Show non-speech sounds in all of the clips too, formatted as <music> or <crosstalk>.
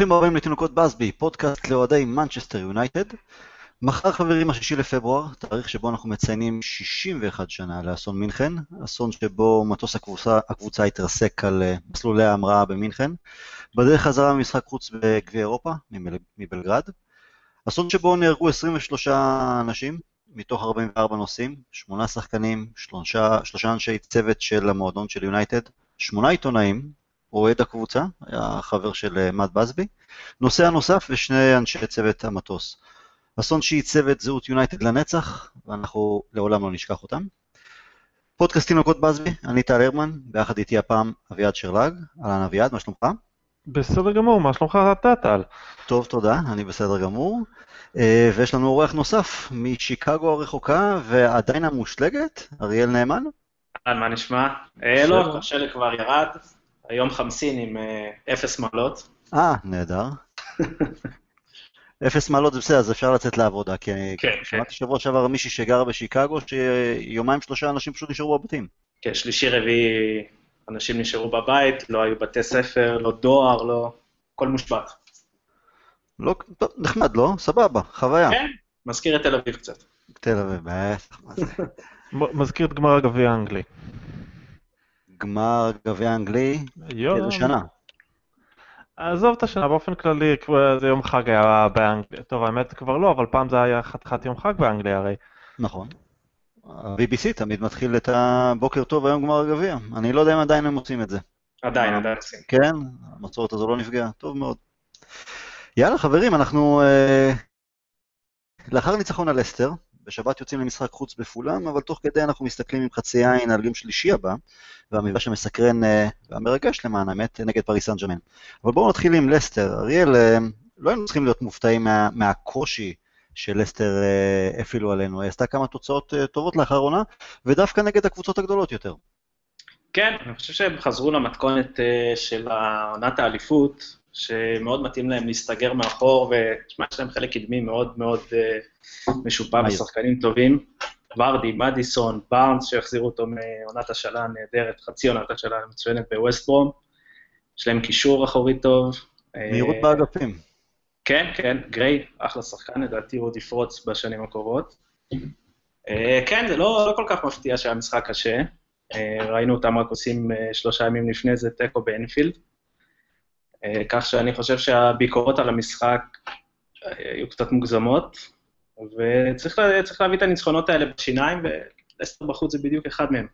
ברוכים הבאים לתינוקות בסבי, פודקאסט לאוהדי מנצ'סטר יונייטד. מחר חברים, השישי לפברואר, תאריך שבו אנחנו מציינים 61 שנה לאסון מינכן, אסון שבו מטוס הקבוצה, הקבוצה התרסק על אה, מסלולי ההמראה במינכן, בדרך חזרה ממשחק חוץ בגביע אירופה, מבלגרד. אסון שבו נהרגו 23 אנשים, מתוך 44 נוסעים, שמונה שחקנים, שלושה, שלושה אנשי צוות של המועדון של יונייטד, שמונה עיתונאים, אוהד הקבוצה, היה חבר של אה, מאט בסבי, נוסע נוסף ושני אנשי צוות המטוס. אסון שעיצב את זהות יונייטד לנצח, ואנחנו לעולם לא נשכח אותם. פודקאסט תינוקות בסבי, אני טל הרמן, ביחד איתי הפעם אביעד שרלג. אהלן אביעד, מה שלומך? בסדר גמור, מה שלומך אתה טל? טוב, תודה, אני בסדר גמור. אה, ויש לנו אורח נוסף משיקגו הרחוקה ועדיין המושלגת, אריאל נאמן. מה נשמע? אה, לא, השלג כבר ירד, היום חמסין עם אה, אפס מעלות. אה, נהדר. אפס מעלות זה בסדר, אז אפשר לצאת לעבודה, כי כן, כן. שמעתי שבוע שעבר מישהי שגרה בשיקגו, שיומיים שלושה אנשים פשוט נשארו בבתים. כן, שלישי רביעי אנשים נשארו בבית, לא היו בתי ספר, לא דואר, לא... הכל מושבת. לא, טוב, נחמד, לא? סבבה, חוויה. כן, מזכיר את תל אביב קצת. תל אביב, בטח, מה זה. <laughs> מזכיר את גמר הגביע האנגלי. גמר גביע האנגלי? איזה שנה? עזוב את השנה, באופן כללי, זה יום חג היה באנגליה. טוב, האמת כבר לא, אבל פעם זה היה חתיכת יום חג באנגליה הרי. נכון. ה-BBC תמיד מתחיל את הבוקר טוב היום גמר הגביע. אני לא יודע אם עדיין הם עושים את זה. עדיין, עדיין עושים. כן? המסורת הזו לא נפגעה. טוב מאוד. יאללה חברים, אנחנו אה, לאחר ניצחון על אסטר, בשבת יוצאים למשחק חוץ בפולאם, אבל תוך כדי אנחנו מסתכלים עם חצי עין על יום שלישי הבא, והמפגש המסקרן אה, והמרגש למען האמת נגד פריס סן ג'מאן. אבל בואו נתחיל עם לסטר. אריאל, אה, לא היינו צריכים להיות מופתעים מה, מהקושי שלסטר הפעילו עלינו, היא עשתה כמה תוצאות טובות לאחר עונה, ודווקא נגד הקבוצות הגדולות יותר. כן, אני חושב שהם חזרו למתכונת של עונת האליפות, שמאוד מתאים להם להסתגר מאחור, ותשמע, יש להם חלק קדמי מאוד מאוד uh, משופע בשחקנים טובים. ורדי, מדיסון, בארנס, שהחזירו אותו מעונת השאלה הנהדרת, חצי עונת השאלה המצוינת בווסט ברום. יש להם קישור אחורי טוב. מהירות uh, באגפים. כן, כן, גריי, אחלה שחקן, לדעתי הוא עוד יפרוץ בשנים הקרובות. כן, זה לא, לא כל כך מפתיע שהיה משחק קשה. ראינו אותם רק עושים שלושה ימים לפני זה תיקו באנפילד. אה, כך שאני חושב שהביקורות על המשחק אה, היו קצת מוגזמות, וצריך לה, להביא את הניצחונות האלה בשיניים, ולסטר בחוץ זה בדיוק אחד מהם.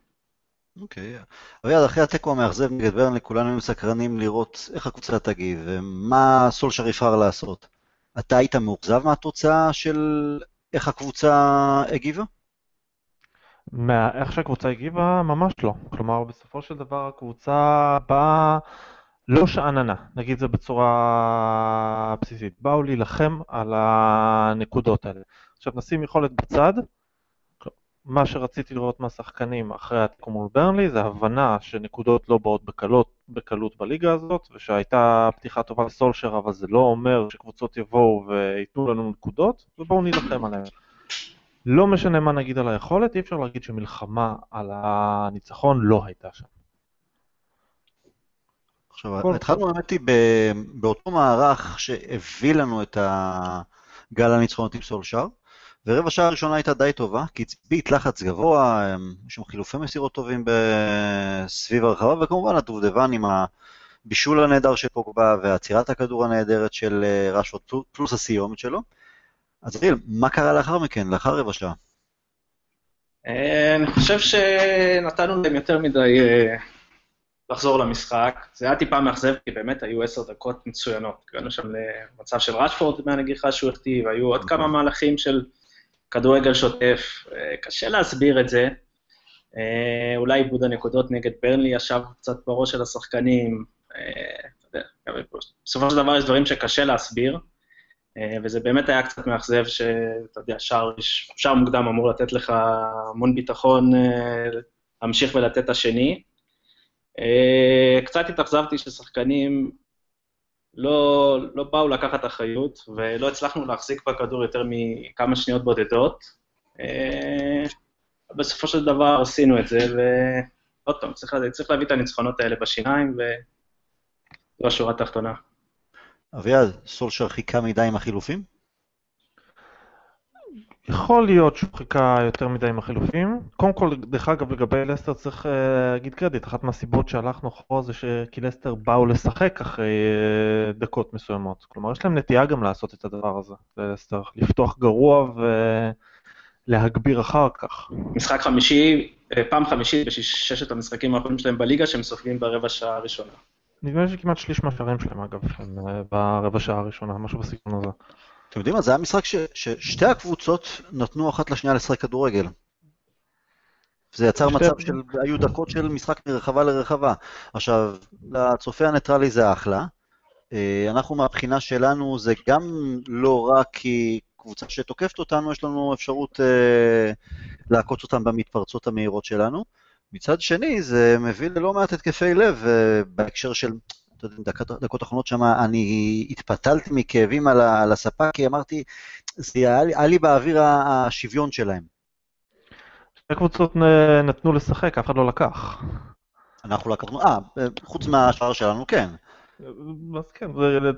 אוקיי. אביעד, אחרי התיקו המאכזב נגד ברנלי, כולנו היינו סקרנים לראות איך הקבוצה תגיב, ומה סולשר יבחר לעשות. אתה היית מאוכזב מהתוצאה של איך הקבוצה הגיבה? איך שהקבוצה הגיבה? ממש לא. כלומר, בסופו של דבר הקבוצה באה... לא שאננה, נגיד זה בצורה בסיסית, באו להילחם על הנקודות האלה. עכשיו נשים יכולת בצד, מה שרציתי לראות מהשחקנים אחרי התיקו מול ברנלי זה הבנה שנקודות לא באות בקלות, בקלות בליגה הזאת ושהייתה פתיחה טובה לסולשר אבל זה לא אומר שקבוצות יבואו וייתנו לנו נקודות ובואו נילחם עליהן. לא משנה מה נגיד על היכולת, אי אפשר להגיד שמלחמה על הניצחון לא הייתה שם. עכשיו, התחלנו האמת היא באותו מערך שהביא לנו את הגל הניצחונות עם סולשר, ורבע שעה הראשונה הייתה די טובה, כי הצבית לחץ גבוה, יש שם חילופי מסירות טובים סביב הרחבה, וכמובן הדובדבן עם הבישול הנהדר של פוגבה ועצירת הכדור הנהדרת של אה, רשפורד פלוס הסיומת שלו. אז אריאל, מה קרה לאחר מכן, לאחר רבע שעה? אה, אני חושב שנתנו להם יותר מדי אה, לחזור למשחק. זה היה טיפה מאכזב, כי באמת היו עשר דקות מצוינות. הגענו שם למצב של ראשפורד מהנגיחה שהוא הכתיב, היו עוד כמה מהלכים של כדורגל שוטף. אה, קשה להסביר את זה. אה, אולי איבוד הנקודות נגד ברנלי ישב קצת בראש של השחקנים. אה, בסופו של דבר יש דברים שקשה להסביר, וזה באמת היה קצת מאכזב שאתה יודע, שער, שער מוקדם אמור לתת לך המון ביטחון להמשיך ולתת את השני. אה, קצת התאכזבתי ששחקנים לא, לא באו לקחת אחריות, ולא הצלחנו להחזיק בכדור יותר מכמה שניות בודדות. אה, בסופו של דבר עשינו את זה, ועוד פעם, צריך, צריך להביא את הניצחונות האלה בשיניים, וזו השורה התחתונה. אביעד, סולשר חיכה מדי עם החילופים? יכול להיות שהוא חיכה יותר מדי עם החילופים. קודם כל, דרך אגב, לגבי לסטר צריך uh, להגיד קרדיט, אחת מהסיבות שהלכנו אחורה זה שכי לסטר באו לשחק אחרי uh, דקות מסוימות. כלומר, יש להם נטייה גם לעשות את הדבר הזה, לסטר, לפתוח גרוע ולהגביר אחר כך. משחק חמישי, אה, פעם חמישית בששת המשחקים האחרונים שלהם בליגה שהם סופגים ברבע שעה הראשונה. נדמה לי שכמעט שליש מהשערים שלהם, אגב, ברבע שעה הראשונה, משהו בסגנון הזה. אתם יודעים מה, זה היה משחק ש, ששתי הקבוצות נתנו אחת לשנייה לשחק כדורגל. זה יצר מצב של, היו דקות של משחק מרחבה לרחבה. עכשיו, לצופה הניטרלי זה אחלה. אה, אנחנו מהבחינה שלנו, זה גם לא רק כי קבוצה שתוקפת אותנו, יש לנו אפשרות אה, לעקוץ אותם במתפרצות המהירות שלנו. מצד שני, זה מביא ללא מעט התקפי לב אה, בהקשר של דקות, דקות אחרונות שם אני התפתלתי מכאבים על, על הספה, כי אמרתי, זה היה, לי באוויר השוויון שלהם. שתי קבוצות נתנו לשחק, אף אחד לא לקח. אנחנו לקחנו, אה, חוץ מהשער שלנו, כן. אז כן, זה,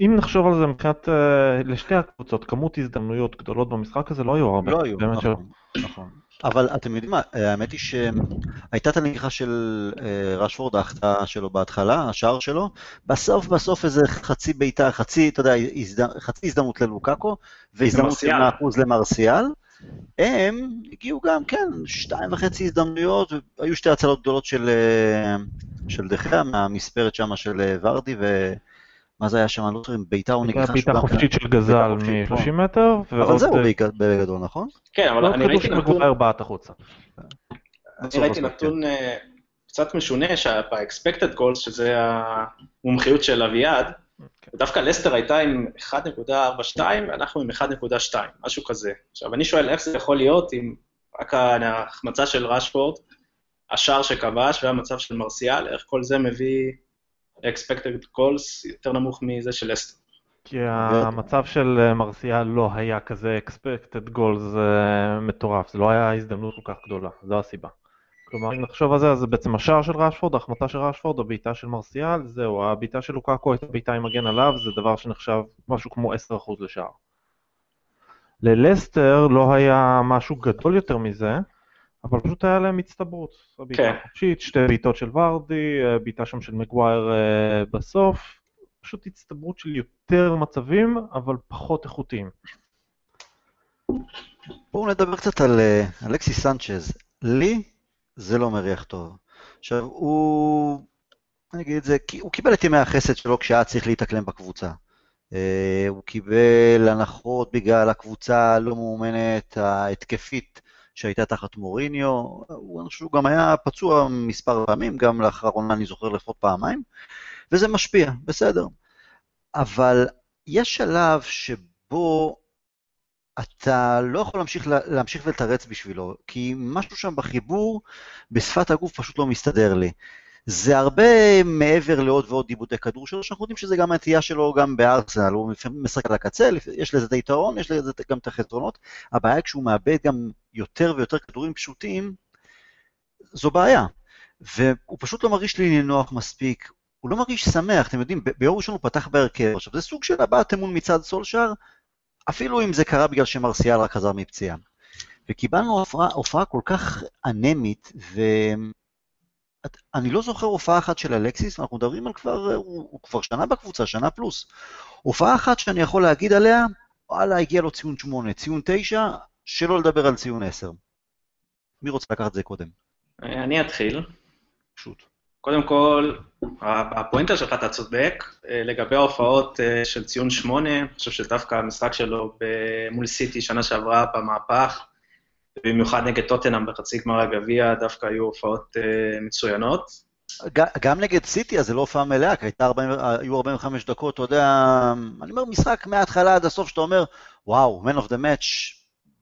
אם נחשוב על זה מבחינת, אה, לשתי הקבוצות, כמות הזדמנויות גדולות במשחק הזה לא היו הרבה. לא היו, נכון, נכון. אבל אתם יודעים מה, האמת היא שהייתה את הנגיחה של אה, רשפורד, ההחטאה שלו בהתחלה, השער שלו, בסוף בסוף איזה חצי בעיטה, חצי, אתה יודע, חצי הזדמנות ללוקאקו, והזדמנות של 100% למרסיאל. הם הגיעו גם, כן, שתיים וחצי הזדמנויות, היו שתי הצלות גדולות של, אה, של דחיה מהמספרת שם של אה, ורדי, ומה זה היה שם, אני לא זוכר אם בעיטה או נגיחה. בעיטה חופשית של גזל מ-30 מטר, אבל זהו בגדול, נכון? כן, אבל אני ראיתי נתון... בעט החוצה. אני ראיתי נתון אה, קצת משונה, שב-expected goals, שזה המומחיות של אביעד, כן. דווקא לסטר הייתה עם 1.42, ואנחנו עם 1.2, משהו כזה. עכשיו, אני שואל איך זה יכול להיות אם רק ההחמצה של רשפורד, השער שכבש והמצב של מרסיאל, איך כל זה מביא expected goals יותר נמוך מזה של לסטר. כי המצב של מרסיאל לא היה כזה goals אה, מטורף, זה לא היה הזדמנות כל כך גדולה, זו הסיבה. כלומר, אם נחשוב על זה, אז זה בעצם השער של ראשפורד, ההחמטה של ראשפורד, הבעיטה של מרסיאל, זהו, הבעיטה של לוקאקו הייתה בעיטה עם מגן עליו, זה דבר שנחשב משהו כמו 10% לשער. ללסטר לא היה משהו גדול יותר מזה, אבל פשוט היה להם הצטברות. הבעיטה כן. החופשית, שתי בעיטות של ורדי, בעיטה שם של מגווייר אה, בסוף, פשוט הצטברות של יותר מצבים, אבל פחות איכותיים. בואו נדבר קצת על אה, אלכסי סנצ'ז. לי זה לא מריח טוב. עכשיו, הוא, אני אגיד את זה, הוא קיבל את ימי החסד שלו כשהיה צריך להתאקלם בקבוצה. אה, הוא קיבל הנחות בגלל הקבוצה הלא מאומנת, ההתקפית שהייתה תחת מוריניו. חושב שהוא גם היה פצוע מספר פעמים, גם לאחרונה אני זוכר לפחות פעמיים, וזה משפיע, בסדר. אבל יש שלב שבו אתה לא יכול להמשיך, להמשיך ולתרץ בשבילו, כי משהו שם בחיבור, בשפת הגוף פשוט לא מסתדר לי. זה הרבה מעבר לעוד ועוד דיבוטי כדור שלו, שאנחנו יודעים שזה גם הנטייה שלו גם בארסנל, הוא משחק על הקצה, יש לזה את היתרון, יש לזה גם את החסרונות. הבעיה כשהוא מאבד גם יותר ויותר כדורים פשוטים, זו בעיה. והוא פשוט לא מרגיש לי נינוח מספיק, הוא לא מרגיש שמח, אתם יודעים, ביום ראשון הוא פתח בהרכב, עכשיו זה סוג של הבעת אמון מצד סולשאר, אפילו אם זה קרה בגלל שמרסיאל רק חזר מפציעה. וקיבלנו הופעה, הופעה כל כך אנמית, ואני לא זוכר הופעה אחת של אלקסיס, אנחנו מדברים על כבר, הוא, הוא כבר שנה בקבוצה, שנה פלוס. הופעה אחת שאני יכול להגיד עליה, וואלה, הגיע לו ציון 8, ציון 9, שלא לדבר על ציון 10. מי רוצה לקחת את זה קודם? אני אתחיל. פשוט. קודם כל, הפואנטה שלך, אתה צודק, אה, לגבי ההופעות אה, של ציון 8, אני חושב שדווקא המשחק שלו מול סיטי שנה שעברה במהפך, במיוחד נגד טוטנאם בחצי גמר הגביע, דווקא היו הופעות אה, מצוינות. גם נגד סיטי, אז זה לא הופעה מלאה, כי היו 45 דקות, אתה יודע, אני אומר משחק מההתחלה עד הסוף, שאתה אומר, וואו, man of the match,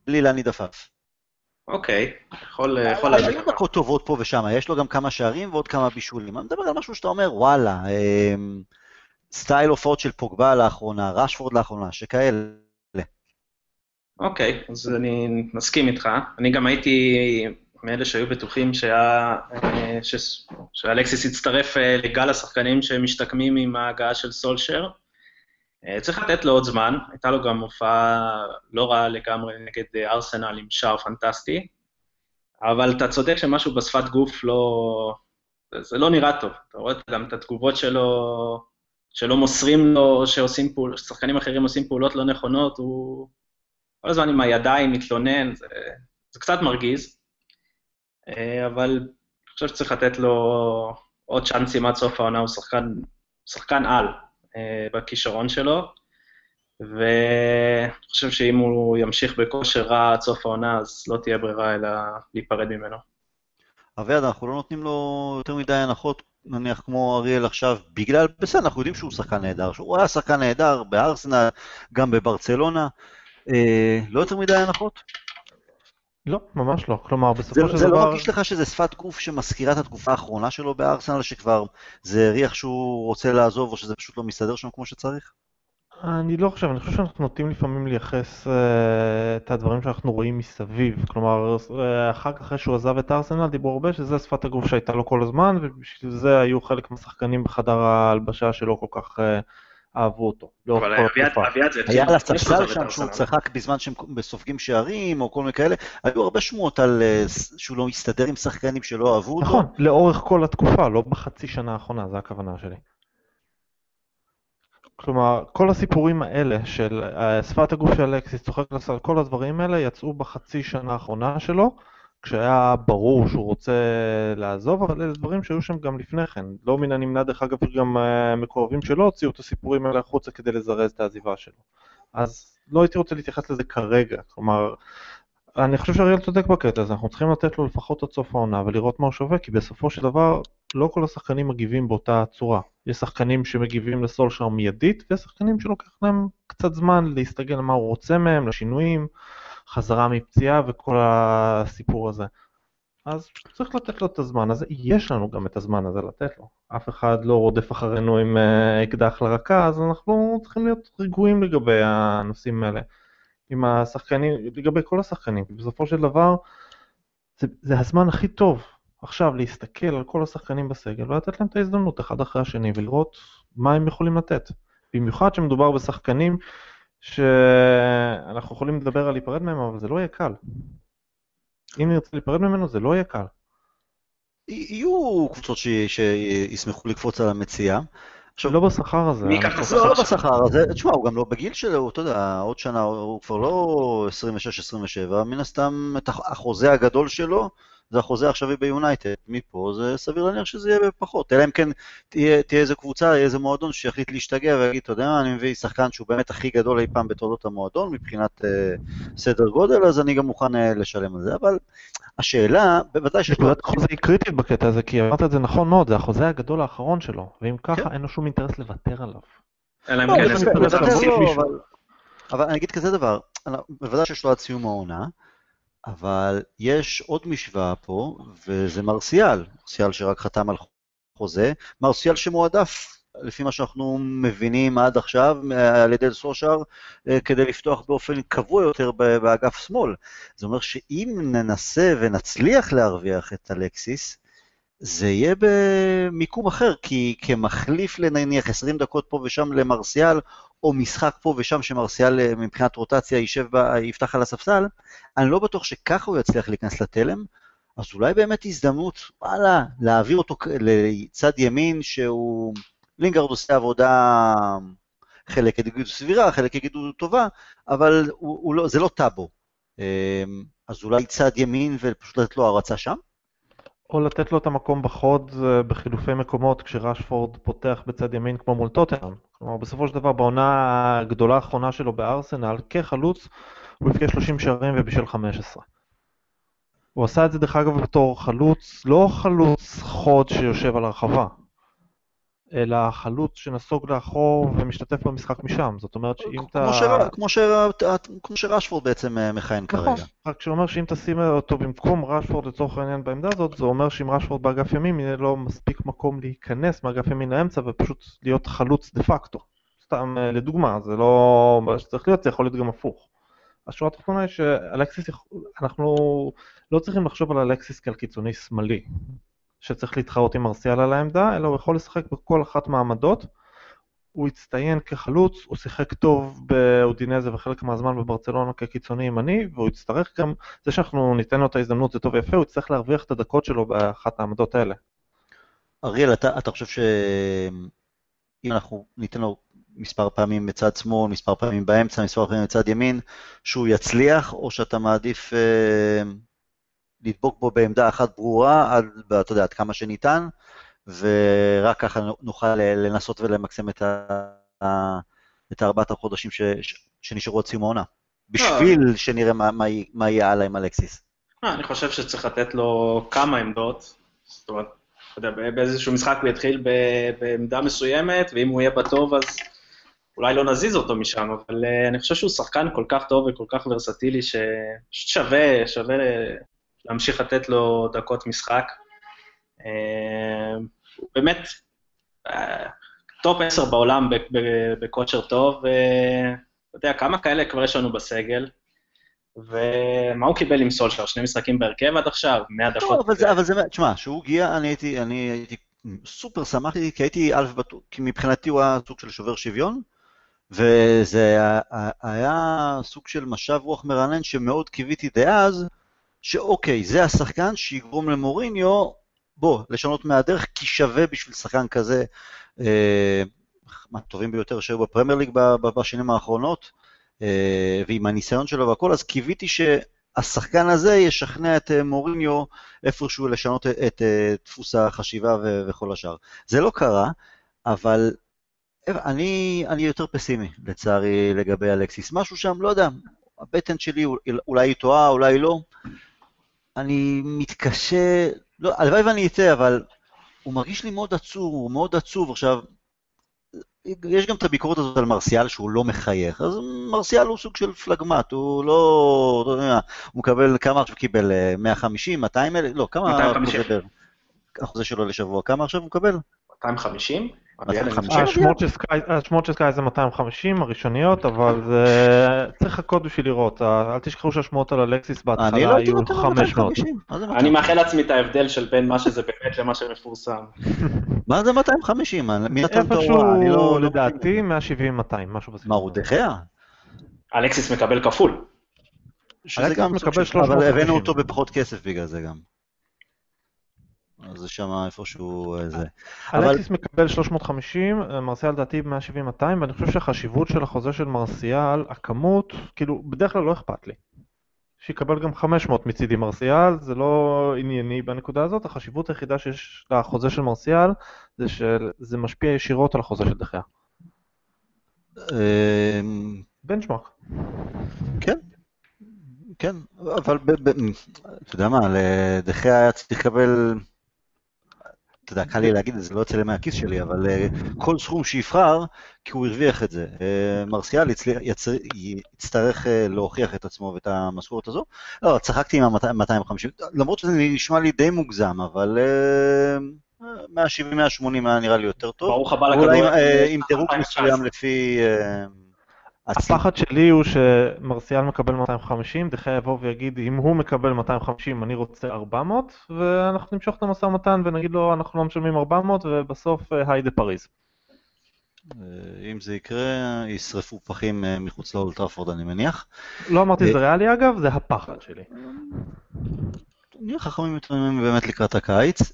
בלי להניד עפף. אוקיי, יכול להגיד. היו דקות טובות פה ושם, יש לו גם כמה שערים ועוד כמה בישולים. אני מדבר על משהו שאתה אומר, וואלה, סטייל הופעות של פוגבה לאחרונה, ראשפורד לאחרונה, שכאלה. אוקיי, אז אני מסכים איתך. אני גם הייתי מאלה שהיו בטוחים שהיה, אה, שאלקסיס יצטרף אה, לגל השחקנים שמשתקמים עם ההגעה של סולשר. אה, צריך לתת לו עוד זמן, הייתה לו גם הופעה לא רעה לגמרי נגד ארסנל עם שער פנטסטי, אבל אתה צודק שמשהו בשפת גוף לא... זה לא נראה טוב. אתה רואה גם את התגובות שלו, שלא מוסרים לו, שעושים פעולות, ששחקנים אחרים עושים פעולות לא נכונות, הוא כל הזמן עם הידיים מתלונן, זה, זה קצת מרגיז, אה, אבל אני חושב שצריך לתת לו עוד צ'אנסים עד סוף העונה, הוא שחקן, שחקן על אה, בכישרון שלו, ואני חושב שאם הוא ימשיך בכושר רע עד סוף העונה, אז לא תהיה ברירה אלא להיפרד ממנו. אביעד, אנחנו לא נותנים לו יותר מדי הנחות, נניח כמו אריאל עכשיו, בגלל, בסדר, אנחנו יודעים שהוא שחקן נהדר, שהוא היה שחקן נהדר בארסנל, גם בברצלונה, לא יותר מדי הנחות? לא, ממש לא. כלומר, בסופו זה, של זה דבר... לא מרגיש לך שזה שפת גוף שמזכירה את התקופה האחרונה שלו בארסנל, שכבר זה הריח שהוא רוצה לעזוב, או שזה פשוט לא מסתדר שם כמו שצריך? אני לא חושב, אני חושב שאנחנו נוטים לפעמים לייחס uh, את הדברים שאנחנו רואים מסביב. כלומר, uh, אחר כך, אחרי שהוא עזב את ארסנל, דיברו הרבה שזה שפת הגוף שהייתה לו כל הזמן, ובשביל זה היו חלק מהשחקנים בחדר ההלבשה שלא כל כך uh, אהבו אותו. אבל כל אביעד. אביעד זה היה הספסל את שם שהוא. צחק בזמן שהם סופגים שערים, או כל מיני כאלה. היו הרבה שמועות על אה, שהוא לא מסתדר עם שחקנים שלא אהבו אותו. נכון, לאורך כל התקופה, לא בחצי שנה האחרונה, זו הכוונה שלי. כלומר, כל הסיפורים האלה של אה, שפת הגוף של אלקסיס, צוחק לסל, כל הדברים האלה יצאו בחצי שנה האחרונה שלו, כשהיה ברור שהוא רוצה לעזוב, אבל אלה דברים שהיו שם גם לפני כן. לא מן הנמנע, דרך אגב, גם אה, מקורבים שלו הוציאו את הסיפורים האלה החוצה כדי לזרז את העזיבה שלו. אז לא הייתי רוצה להתייחס לזה כרגע, כלומר, אני חושב שאריאל צודק בקטע הזה, אנחנו צריכים לתת לו לפחות עד סוף העונה ולראות מה הוא שווה, כי בסופו של דבר לא כל השחקנים מגיבים באותה צורה. יש שחקנים שמגיבים לסולשר מיידית, ויש שחקנים שלוקח להם קצת זמן להסתגל למה הוא רוצה מהם, לשינויים, חזרה מפציעה וכל הסיפור הזה. אז צריך לתת לו את הזמן הזה, יש לנו גם את הזמן הזה לתת לו. אף אחד לא רודף אחרינו עם אה, אקדח לרקה, אז אנחנו צריכים להיות רגועים לגבי הנושאים האלה. עם השחקנים, לגבי כל השחקנים, כי בסופו של דבר זה, זה הזמן הכי טוב עכשיו להסתכל על כל השחקנים בסגל ולתת להם את ההזדמנות אחד אחרי השני ולראות מה הם יכולים לתת. במיוחד שמדובר בשחקנים שאנחנו יכולים לדבר על להיפרד מהם, אבל זה לא יהיה קל. אם נרצה להיפרד ממנו זה לא יהיה קל. יהיו קבוצות ש- שישמחו לקפוץ על המציאה. עכשיו, לא בשכר הזה. מי ייקח אנחנו- את השכר? לא, לא בשכר הזה, תשמע, הוא גם לא בגיל שלו, אתה יודע, עוד שנה הוא כבר לא 26-27, מן הסתם את הח- החוזה הגדול שלו זה החוזה העכשווי ביונייטד, מפה זה סביר להניח שזה יהיה בפחות, אלא אם כן תהיה, תהיה איזה קבוצה, יהיה איזה מועדון שיחליט להשתגע ויגיד, אתה יודע מה, אני מביא שחקן שהוא באמת הכי גדול אי פעם בתולדות המועדון מבחינת אה, סדר גודל, אז אני גם מוכן אה, לשלם על זה, אבל השאלה, בוודאי שיש לו... נקודת החוזה היא קריטית בקטע הזה, כי אמרת את זה נכון מאוד, זה החוזה הגדול האחרון שלו, ואם ככה כן. אין לו שום אינטרס לוותר עליו. אלא אם לא, כן מישהו. אבל, אני אגיד כזה דבר, בוודאי שיש לו עד סיום העונה, אבל יש עוד משוואה פה, וזה מרסיאל, מרסיאל שרק חתם על חוזה, מרסיאל שמועדף, לפי מה שאנחנו מבינים עד עכשיו, אה, על ידי סושר, אה, כדי לפתוח באופן קבוע יותר באגף שמאל. זה אומר שאם ננסה ונצליח להרוויח את אלקסיס, זה יהיה במיקום אחר, כי כמחליף לנניח 20 דקות פה ושם למרסיאל, או משחק פה ושם שמרסיאל אה, מבחינת רוטציה יישב, בה, יפתח על הספסל, אני לא בטוח שככה הוא יצליח להיכנס לתלם, אז אולי באמת הזדמנות, וואלה, להעביר אותו לצד ימין שהוא, לינגרד עושה עבודה, חלק יגידו סבירה, חלק יגידו טובה, אבל הוא, הוא לא, זה לא טאבו. אה, אז אולי צד ימין ופשוט לתת לו הרצה שם? או לתת לו את המקום בחוד אה, בחילופי מקומות כשרשפורד פותח בצד ימין כמו מול טוטנאם. כלומר, בסופו של דבר בעונה הגדולה האחרונה שלו בארסנל, כחלוץ, הוא הבקיע 30 שערים ובישל 15. הוא עשה את זה דרך אגב בתור חלוץ, לא חלוץ חוד שיושב על הרחבה, אלא חלוץ שנסוג לאחור ומשתתף במשחק משם. זאת אומרת שאם אתה... כמו, שר, כמו, שר, כמו שרשפורד בעצם אה, מכהן נכון, כרגע. רק שאומר שאם תשים אותו במקום רשפורד לצורך העניין בעמדה הזאת, זה אומר שאם רשפורד באגף ימין יהיה לו מספיק מקום להיכנס מאגף ימין לאמצע ופשוט להיות חלוץ דה פקטו. סתם אה, לדוגמה, זה לא מה שצריך להיות, זה יכול להיות גם הפוך. השורה התחתונה היא שאלקסיס, אנחנו לא צריכים לחשוב על אלקסיס כעל קיצוני שמאלי, שצריך להתחרות עם מרסיאל על העמדה, אלא הוא יכול לשחק בכל אחת מהעמדות, הוא הצטיין כחלוץ, הוא שיחק טוב באודינזה וחלק מהזמן בברצלונה כקיצוני ימני, והוא יצטרך גם, זה שאנחנו ניתן לו את ההזדמנות זה טוב ויפה, הוא יצטרך להרוויח את הדקות שלו באחת העמדות האלה. אריאל, אתה, אתה חושב שאם אנחנו ניתן לו מספר פעמים בצד שמאל, מספר פעמים באמצע, מספר פעמים בצד ימין, שהוא יצליח, או שאתה מעדיף אה, לדבוק בו בעמדה אחת ברורה, עד, אתה יודע, עד כמה שניתן, ורק ככה נוכל לנסות ולמקסם את, ה, את הארבעת החודשים ש, ש, שנשארו עד סיום העונה, בשביל לא. שנראה מה, מה, מה יהיה הלאה עם אלקסיס. אה, אני חושב שצריך לתת לו כמה עמדות, זאת אומרת, אתה יודע, באיזשהו משחק הוא יתחיל בעמדה מסוימת, ואם הוא יהיה בטוב אז אולי לא נזיז אותו משם, אבל uh, אני חושב שהוא שחקן כל כך טוב וכל כך ורסטילי, שפשוט שווה, שווה להמשיך לתת לו דקות משחק. Uh, באמת, uh, טופ 10 בעולם בכושר טוב, ואתה יודע, כמה כאלה כבר יש לנו בסגל, ומה הוא קיבל עם סולשר? שני משחקים בהרכב עד עכשיו? 100 דקות? לא, אבל זה, אבל זה, תשמע, כשהוא הגיע, אני הייתי, אני הייתי סופר שמחתי, כי הייתי אלף בטוח, כי מבחינתי הוא היה סוג של שובר שוויון, וזה היה סוג של משב רוח מרענן שמאוד קיוויתי דאז, שאוקיי, זה השחקן שיגרום למוריניו, בוא, לשנות מהדרך, כי שווה בשביל שחקן כזה, אה, מהטובים ביותר שהיו בפרמייר ליג בשנים האחרונות, אה, ועם הניסיון שלו והכל, אז קיוויתי שהשחקן הזה ישכנע את אה, מוריניו איפשהו לשנות את, את, את דפוס החשיבה וכל השאר. זה לא קרה, אבל אני, אני יותר פסימי, לצערי, לגבי אלקסיס. משהו שם, לא יודע, הבטן שלי אולי היא טועה, אולי לא. אני מתקשה, לא, הלוואי ואני אטעה, אבל הוא מרגיש לי מאוד עצוב, הוא מאוד עצוב. עכשיו, יש גם את הביקורת הזאת על מרסיאל שהוא לא מחייך, אז מרסיאל הוא סוג של פלגמט, הוא לא, לא יודע, הוא מקבל, כמה עכשיו קיבל? 150, 200 אלף? לא, כמה 250. החוזה שלו לשבוע, כמה עכשיו הוא מקבל? 250? השמות של סקאי זה 250 הראשוניות, אבל זה צריך לחכות בשביל לראות. אל תשכחו שהשמועות על אלקסיס בהתחלה לא היו 500. אני מאחל לעצמי את ההבדל של בין מה שזה באמת למה שמפורסם. <laughs> מה זה 250? איפשהו, לא- לדעתי, 170-200, משהו בסביבה. מה, הוא דחיה? אלקסיס מקבל כפול. אלקסיס מקבל 350. אבל הבאנו אותו בפחות כסף בגלל זה גם. אז זה שם איפשהו אה, זה. אלקסיס אבל... מקבל 350, אה, מרסיאל לדעתי 170-200, ואני חושב שהחשיבות של החוזה של מרסיאל, הכמות, כאילו, בדרך כלל לא אכפת לי. שיקבל גם 500 מצידי מרסיאל, זה לא ענייני בנקודה הזאת, החשיבות היחידה שיש לחוזה של מרסיאל, זה שזה משפיע ישירות על החוזה של דחיה. אמ, בנצ'מארק. כן, כן, אבל אתה יודע מה, לדחיה היה צריך לקבל אתה יודע, קל לי להגיד את זה, לא יוצא לי מהכיס שלי, אבל uh, כל סכום שיבחר, כי הוא הרוויח את זה. Uh, מרסיאל. יצטרך uh, להוכיח את עצמו ואת המשכורת הזו. לא, צחקתי עם ה-250, למרות שזה נשמע לי די מוגזם, אבל uh, 170-180 היה נראה לי יותר טוב. ברוך הבא לכדורגל. אולי עם דירוג מסוים לפי... הפחד שלי הוא שמרסיאל מקבל 250, דחיה יבוא ויגיד אם הוא מקבל 250 אני רוצה 400 ואנחנו נמשוך את המשא ומתן ונגיד לו אנחנו לא משלמים 400 ובסוף אה, היי דה פריז. אה, אם זה יקרה, ישרפו פחים אה, מחוץ לאולטראפורד אני מניח. לא אמרתי זה ריאלי אגב, זה הפחד שלי. נהיה חכמים יותר ממני באמת לקראת הקיץ.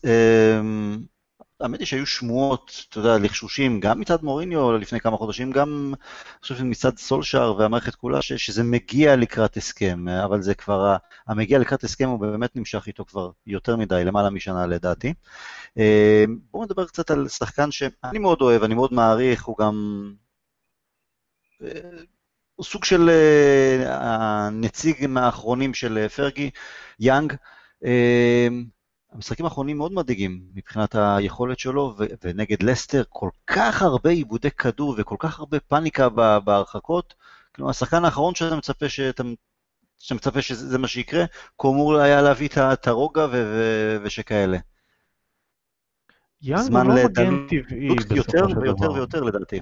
האמת היא שהיו שמועות, אתה יודע, לחשושים, גם מצד מוריניו לפני כמה חודשים, גם, אני חושב מצד סולשאר והמערכת כולה, ש, שזה מגיע לקראת הסכם, אבל זה כבר, המגיע לקראת הסכם הוא באמת נמשך איתו כבר יותר מדי, למעלה משנה לדעתי. אה, בואו נדבר קצת על שחקן שאני מאוד אוהב, אני מאוד מעריך, הוא גם... אה, הוא סוג של אה, הנציג מהאחרונים של פרגי, יאנג. המשחקים האחרונים מאוד מדאיגים מבחינת היכולת שלו, ו- ונגד לסטר כל כך הרבה עיבודי כדור וכל כך הרבה פאניקה בהרחקות. כלומר, השחקן האחרון שאתה מצפה, שאתה, שאתה מצפה שזה מה שיקרה, הוא אמור היה להביא את הרוגע ו- ו- ושכאלה. יאנג הוא לא מגן טבעי בסופו של דבר. יותר ויותר ויותר לדעתי.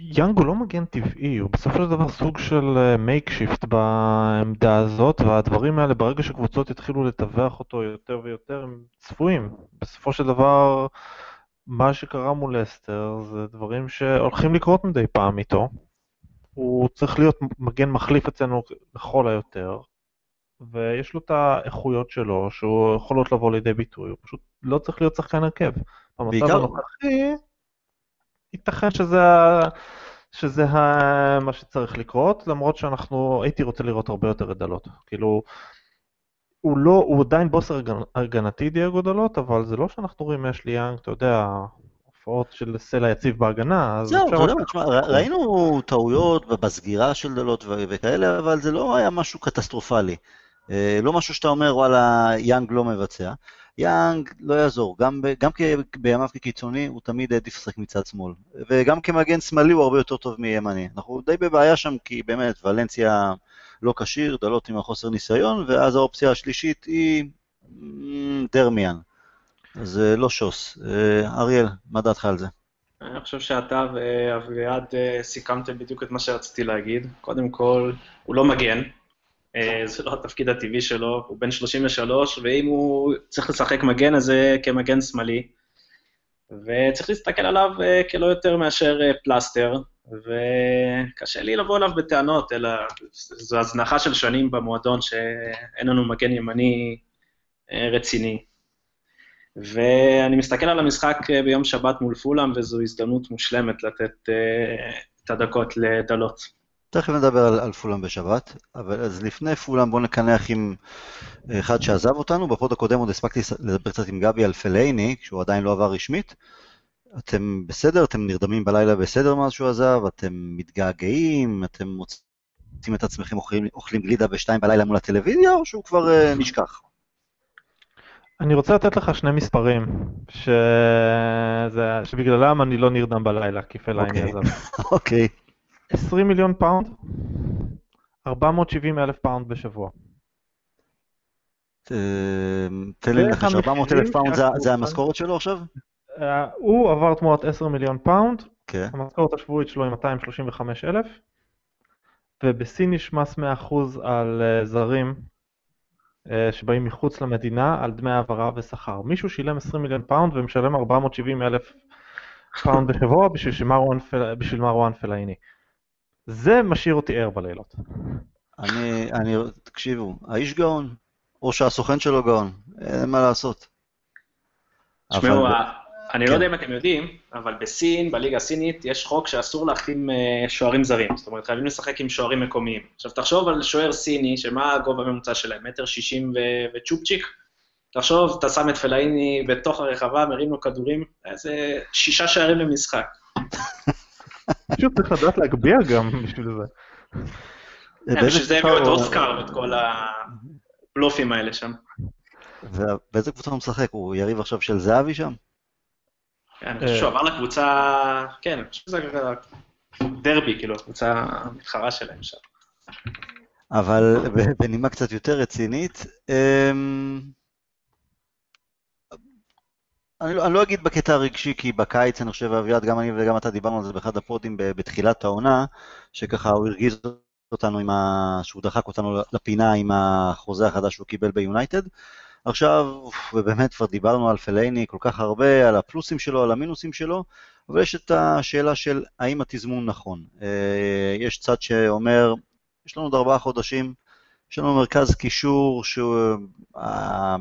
יאנג הוא לא מגן טבעי, הוא בסופו של דבר סוג של makeshift אה, בעמדה הזאת, והדברים האלה ברגע שקבוצות יתחילו לטווח אותו יותר ויותר הם צפויים. בסופו של דבר מה שקרה מול לסטר זה דברים שהולכים לקרות מדי פעם איתו. הוא צריך להיות מגן מחליף אצלנו לכל היותר, ויש לו את האיכויות שלו, שהוא יכולות לבוא לידי ביטוי, הוא פשוט לא צריך להיות שחקן הרכב. במצב הנוכחי, ייתכן שזה, שזה ה- מה שצריך לקרות, למרות שאנחנו, הייתי רוצה לראות הרבה יותר דלות. כאילו, הוא לא, הוא עדיין בוסר הגנ- הגנתי דייגו דלות, אבל זה לא שאנחנו רואים אשלי יאנג, אתה יודע, הופעות של סלע יציב בהגנה, אז זהו, אתה יודע, מה, תשמע, ראינו טעויות בסגירה של דלות וכאלה, אבל זה לא היה משהו קטסטרופלי. אה, לא משהו שאתה אומר, וואלה, יאנג לא מבצע. יאנג לא יעזור, גם, גם בימיו כקיצוני, הוא תמיד העדיף לשחק מצד שמאל. וגם כמגן שמאלי הוא הרבה יותר טוב מימני. אנחנו די בבעיה שם, כי באמת, ולנסיה לא כשיר, דלות עם החוסר ניסיון, ואז האופציה השלישית היא מ, דרמיאן. אז אה, לא שוס. אה, אריאל, מה דעתך על זה? אני חושב שאתה ואביעד אה, סיכמתם בדיוק את מה שרציתי להגיד. קודם כל, הוא לא מגן, זה לא התפקיד הטבעי שלו, הוא בן 33, ואם הוא צריך לשחק מגן, אז זה כמגן שמאלי. וצריך להסתכל עליו אה, כלא יותר מאשר אה, פלסטר, וקשה לי לבוא אליו בטענות, אלא זו הזנחה של שנים במועדון שאין לנו מגן ימני אה, רציני. ואני מסתכל על המשחק אה, ביום שבת מול פולאם, וזו הזדמנות מושלמת לתת אה, את הדקות לדלות. תכף נדבר על, על פולאם בשבת, אבל אז לפני פולאם בואו נקנח עם אחד שעזב אותנו, בפוד הקודם עוד הספקתי לדבר קצת עם גבי על פלייני, כשהוא עדיין לא עבר רשמית. אתם בסדר? אתם נרדמים בלילה בסדר מאז שהוא עזב? אתם מתגעגעים? אתם מוצאים את עצמכם אוכלים, אוכלים גלידה בשתיים בלילה מול הטלוויזיה, או שהוא כבר uh, נשכח? אני רוצה לתת לך שני מספרים, שזה, שבגללם אני לא נרדם בלילה, כי פלייני אוקיי. עזב. <laughs> אוקיי. 20 מיליון פאונד, 470 אלף פאונד בשבוע. אה, תן לי לנחש, המחירים 400 אלף פאונד זה- המשכורת שלו עכשיו? אה, הוא עבר תמורת 10 מיליון פאונד, כן. המשכורת השבועית שלו היא 235 אלף, ובסין יש מס 100% על אה, זרים שבאים מחוץ למדינה על דמי העברה ושכר. מישהו שילם 20 מיליון פאונד ומשלם 470 אלף פאונד בשבוע בשביל מרואן פלאיני. זה משאיר אותי ער בלילות. אני, אני, תקשיבו, האיש גאון, או שהסוכן שלו גאון, אין מה לעשות. תשמעו, אבל- ה- אני כן. לא יודע אם אתם יודעים, אבל בסין, בליגה הסינית, יש חוק שאסור להחתים אה, שוערים זרים. זאת אומרת, חייבים לשחק עם שוערים מקומיים. עכשיו, תחשוב על שוער סיני, שמה הגובה הממוצע שלהם? מטר שישים ו- וצ'ופצ'יק? תחשוב, אתה שם את פלאיני בתוך הרחבה, מרים לו כדורים, איזה שישה שערים למשחק. <laughs> פשוט צריך לדעת להגביה גם בשביל זה. באיזה בשביל זה הביאו את הוא- אוסקר ואת כל הבלופים האלה שם. ובאיזה קבוצה הוא משחק? הוא יריב עכשיו של זהבי שם? כן, אני חושב שהוא עבר לקבוצה, כן, אני חושב שזה דרבי, כאילו, הקבוצה המתחרה שלהם שם. אבל בנימה קצת יותר רצינית, אמ, אני לא, אני לא אגיד בקטע הרגשי, כי בקיץ, אני חושב, אביעד, גם אני וגם אתה דיברנו על זה באחד הפודים בתחילת העונה, שככה הוא הרגיז אותנו עם ה... שהוא דחק אותנו לפינה עם החוזה החדש שהוא קיבל ביונייטד. עכשיו, ובאמת כבר דיברנו על פלאיני כל כך הרבה, על הפלוסים שלו, על המינוסים שלו, אבל יש את השאלה של האם התזמון נכון. אה, יש צד שאומר, יש לנו עוד ארבעה חודשים, יש לנו מרכז קישור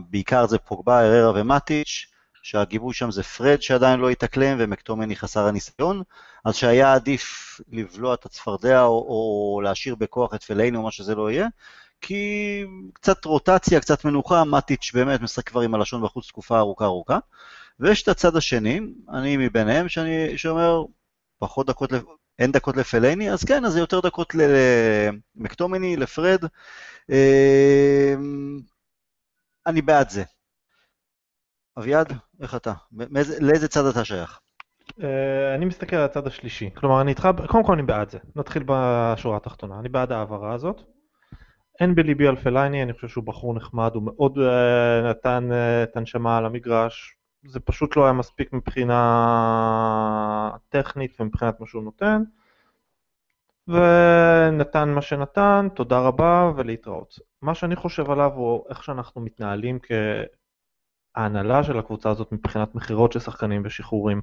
שבעיקר זה פוגבה, אררה ומטיץ', שהגיבוי שם זה פרד שעדיין לא התאקלם ומקטומני חסר הניסיון, אז שהיה עדיף לבלוע את הצפרדע או, או להשאיר בכוח את פלייני או מה שזה לא יהיה, כי קצת רוטציה, קצת מנוחה, מטיץ' באמת משחק כבר עם הלשון בחוץ תקופה ארוכה ארוכה, ויש את הצד השני, אני מביניהם, שאני, שאומר, פחות דקות, אין דקות לפלייני, אז כן, אז זה יותר דקות למקטומני, לפרד. אה, אני בעד זה. אביעד, איך אתה? מאיזה- לאיזה צד אתה שייך? אה, אני מסתכל על הצד השלישי. כלומר, אני איתך, קודם כל אני בעד זה. נתחיל בשורה התחתונה. אני בעד ההעברה הזאת. אין בליבי על פלייני, אני חושב שהוא בחור נחמד, הוא מאוד אה, נתן אה, את הנשמה על המגרש. זה פשוט לא היה מספיק מבחינה טכנית ומבחינת מה שהוא נותן. ונתן מה שנתן, תודה רבה ולהתראות. מה שאני חושב עליו הוא איך שאנחנו מתנהלים ההנהלה של הקבוצה הזאת מבחינת מכירות של שחקנים ושחרורים,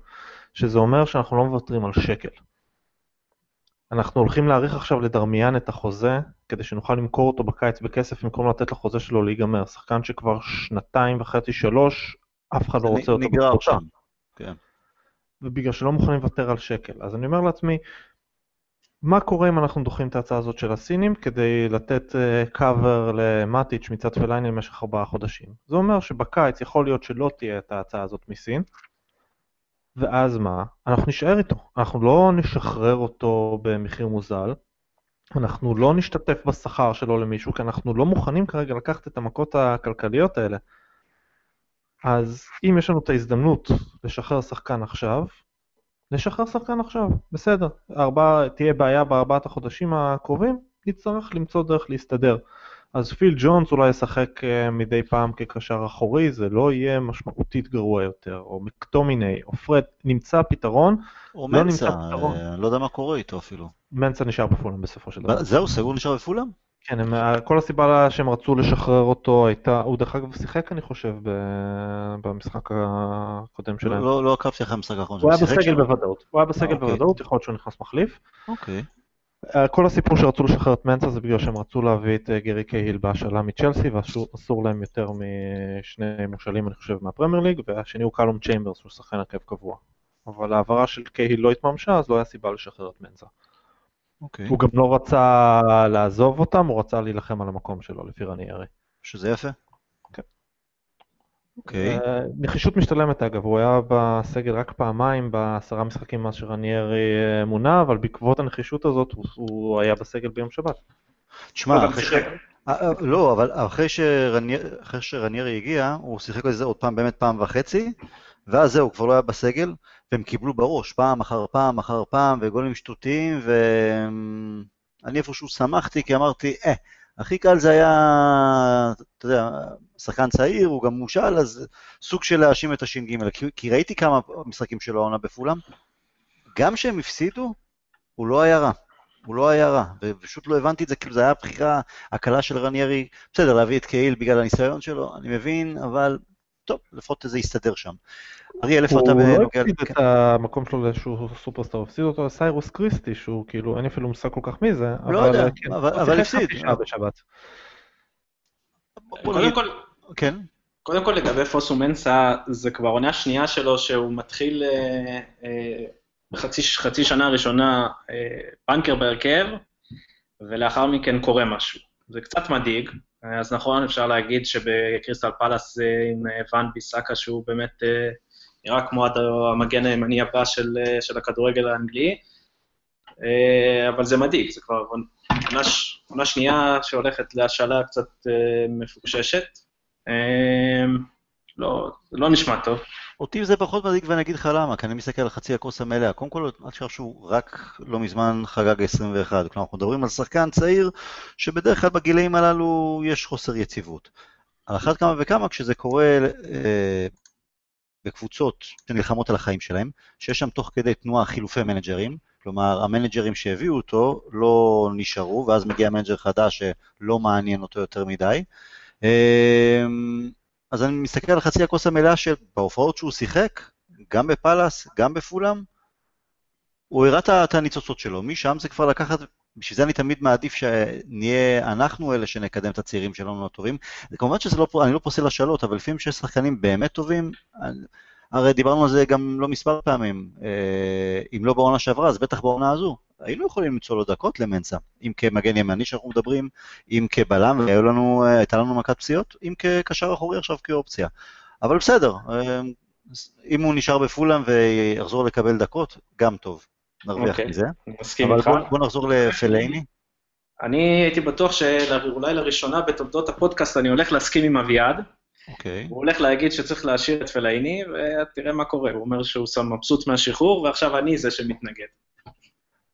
שזה אומר שאנחנו לא מוותרים על שקל. אנחנו הולכים להאריך עכשיו לדרמיאן את החוזה, כדי שנוכל למכור אותו בקיץ בכסף במקום לתת לחוזה שלו להיגמר. שחקן שכבר שנתיים וחצי, שלוש, אף אחד לא רוצה אותו בקבוצה. כן. ובגלל שלא מוכנים לוותר על שקל. אז אני אומר לעצמי, מה קורה אם אנחנו דוחים את ההצעה הזאת של הסינים כדי לתת קאבר למטיץ' מצד פלייני למשך ארבעה חודשים? זה אומר שבקיץ יכול להיות שלא תהיה את ההצעה הזאת מסין, ואז מה? אנחנו נשאר איתו. אנחנו לא נשחרר אותו במחיר מוזל, אנחנו לא נשתתף בשכר שלו למישהו, כי אנחנו לא מוכנים כרגע לקחת את המכות הכלכליות האלה. אז אם יש לנו את ההזדמנות לשחרר שחקן עכשיו, נשחרר שחקן עכשיו, בסדר. ארבע, תהיה בעיה בארבעת החודשים הקרובים, נצטרך למצוא דרך להסתדר. אז פיל ג'ונס אולי ישחק אה, מדי פעם כקשר אחורי, זה לא יהיה משמעותית גרוע יותר, או מקטומיני, או פרד, נמצא פתרון, או לא מנסה, פתרון. אה, אני לא יודע מה קורה איתו אפילו. מנסה נשאר בפולאם בסופו של דבר. זהו, סגור נשאר בפולאם? כן, הם, כל הסיבה שהם רצו לשחרר אותו הייתה, הוא דרך אגב שיחק אני חושב ב- במשחק הקודם שלהם. לא לא עקבתי אחרי המשחק האחרון. הוא היה בסגל? בוודאות, הוא היה בסגל אוקיי. בוודאות, יכול להיות שהוא נכנס מחליף. אוקיי. אה, כל הסיפור שרצו לשחרר את מנסה זה בגלל שהם רצו להביא את אה, גרי קייהיל בהשאלה מצ'לסי ואסור להם יותר משני מושאלים אני חושב מהפרמייר ליג והשני הוא קלום צ'יימברס שהוא שחקן הרכב קבוע. אבל ההעברה של קייהיל לא התממשה אז לא היה סיבה לשחרר את מנסה. אוקיי. הוא גם לא רצה לעזוב אותם, הוא רצה להילחם על המקום שלו לפי רניירי. שזה יפה. כן. אוקיי. אה, נחישות משתלמת אגב, הוא היה בסגל רק פעמיים בעשרה משחקים מאז שרניירי אה, מונה, אבל בעקבות הנחישות הזאת הוא, הוא היה בסגל ביום שבת. תשמע, אחרי ש... אה, לא, אבל אחרי שרניer- אחרי שרניירי הגיע, הוא שיחק על זה עוד פעם, באמת פעם וחצי, ואז זהו, כבר לא היה בסגל, והם קיבלו בראש פעם אחר פעם אחר פעם, וגולים שטותיים, ואני איפשהו שמחתי, כי אמרתי, אה, הכי קל זה היה, אתה יודע, שחקן צעיר, הוא גם מושל, אז סוג של להאשים את הש"ג, כי, כי ראיתי כמה משחקים שלו העונה בפולאם, גם כשהם הפסידו, הוא לא היה רע. הוא לא היה רע, ופשוט לא הבנתי את זה, כאילו זה היה הבחירה הקלה של רניירי, בסדר, להביא את קהיל בגלל הניסיון שלו, אני מבין, אבל טוב, לפחות זה יסתדר שם. אריאל, איפה אתה הוא לא בנוגע... הפסיד כן. את המקום שלו לאיזשהו סופרסטאר, הוא הפסיד אותו לסיירוס קריסטי, שהוא כאילו, אין אפילו מושג כל כך מי זה, לא אבל יודע, כן, אבל- הוא הפסיד. בוא קודם כל, כן, קודם כל לגבי פוסו מנסה, זה כבר עונה שנייה שלו שהוא מתחיל אה, אה, בחצי חצי שנה הראשונה אה, בנקר בהרכב, ולאחר מכן קורה משהו. זה קצת מדאיג, אה, אז נכון, אפשר להגיד שבקריסטל פלאס אה, עם אה, ואן ביסאקה, שהוא באמת אה, נראה כמו המגן הימני הבא של, של הכדורגל האנגלי, אבל זה מדאיג, זה כבר עונה, שנייה שהולכת להשאלה קצת מפוקששת. לא, זה לא נשמע טוב. אותי זה פחות מדאיג ואני אגיד לך למה, כי אני מסתכל על חצי הכוס המלאה. קודם כל, אל תשכח שהוא רק לא מזמן חגג 21. כלומר, אנחנו מדברים על שחקן צעיר, שבדרך כלל בגילאים הללו יש חוסר יציבות. על אחת כמה וכמה כשזה קורה אה, בקבוצות שנלחמות על החיים שלהם, שיש שם תוך כדי תנועה חילופי מנג'רים, כלומר המנג'רים שהביאו אותו לא נשארו, ואז מגיע מנג'ר חדש שלא מעניין אותו יותר מדי. אה, אז אני מסתכל על חצי הכוס המלאה שבהופעות שהוא שיחק, גם בפאלאס, גם בפולאם, הוא הראה את הניצוצות שלו, משם זה כבר לקחת, בשביל זה אני תמיד מעדיף שנהיה אנחנו אלה שנקדם את הצעירים שלנו הטובים. כמובן שזה לא, אני לא פוסל השאלות, אבל לפעמים שיש שחקנים באמת טובים, הרי דיברנו על זה גם לא מספר פעמים, אה, אם לא בעונה שעברה, אז בטח בעונה הזו. היינו יכולים למצוא לו דקות למנסה, אם כמגן ימני שאנחנו מדברים, אם כבלם, לנו, אה, לנו מכת פציעות, אם כקשר אחורי עכשיו כאופציה. אבל בסדר, אה, אם הוא נשאר בפולאם ויחזור לקבל דקות, גם טוב, נרוויח אוקיי. מזה. מסכים אבל איתך. בוא, בוא נחזור לפלייני. אני הייתי בטוח שאולי לראשונה בתולדות הפודקאסט אני הולך להסכים עם אביעד. אוקיי. הוא הולך להגיד שצריך להשאיר את פלאיני, ותראה מה קורה. הוא אומר שהוא שם מבסוט מהשחרור, ועכשיו אני זה שמתנגד.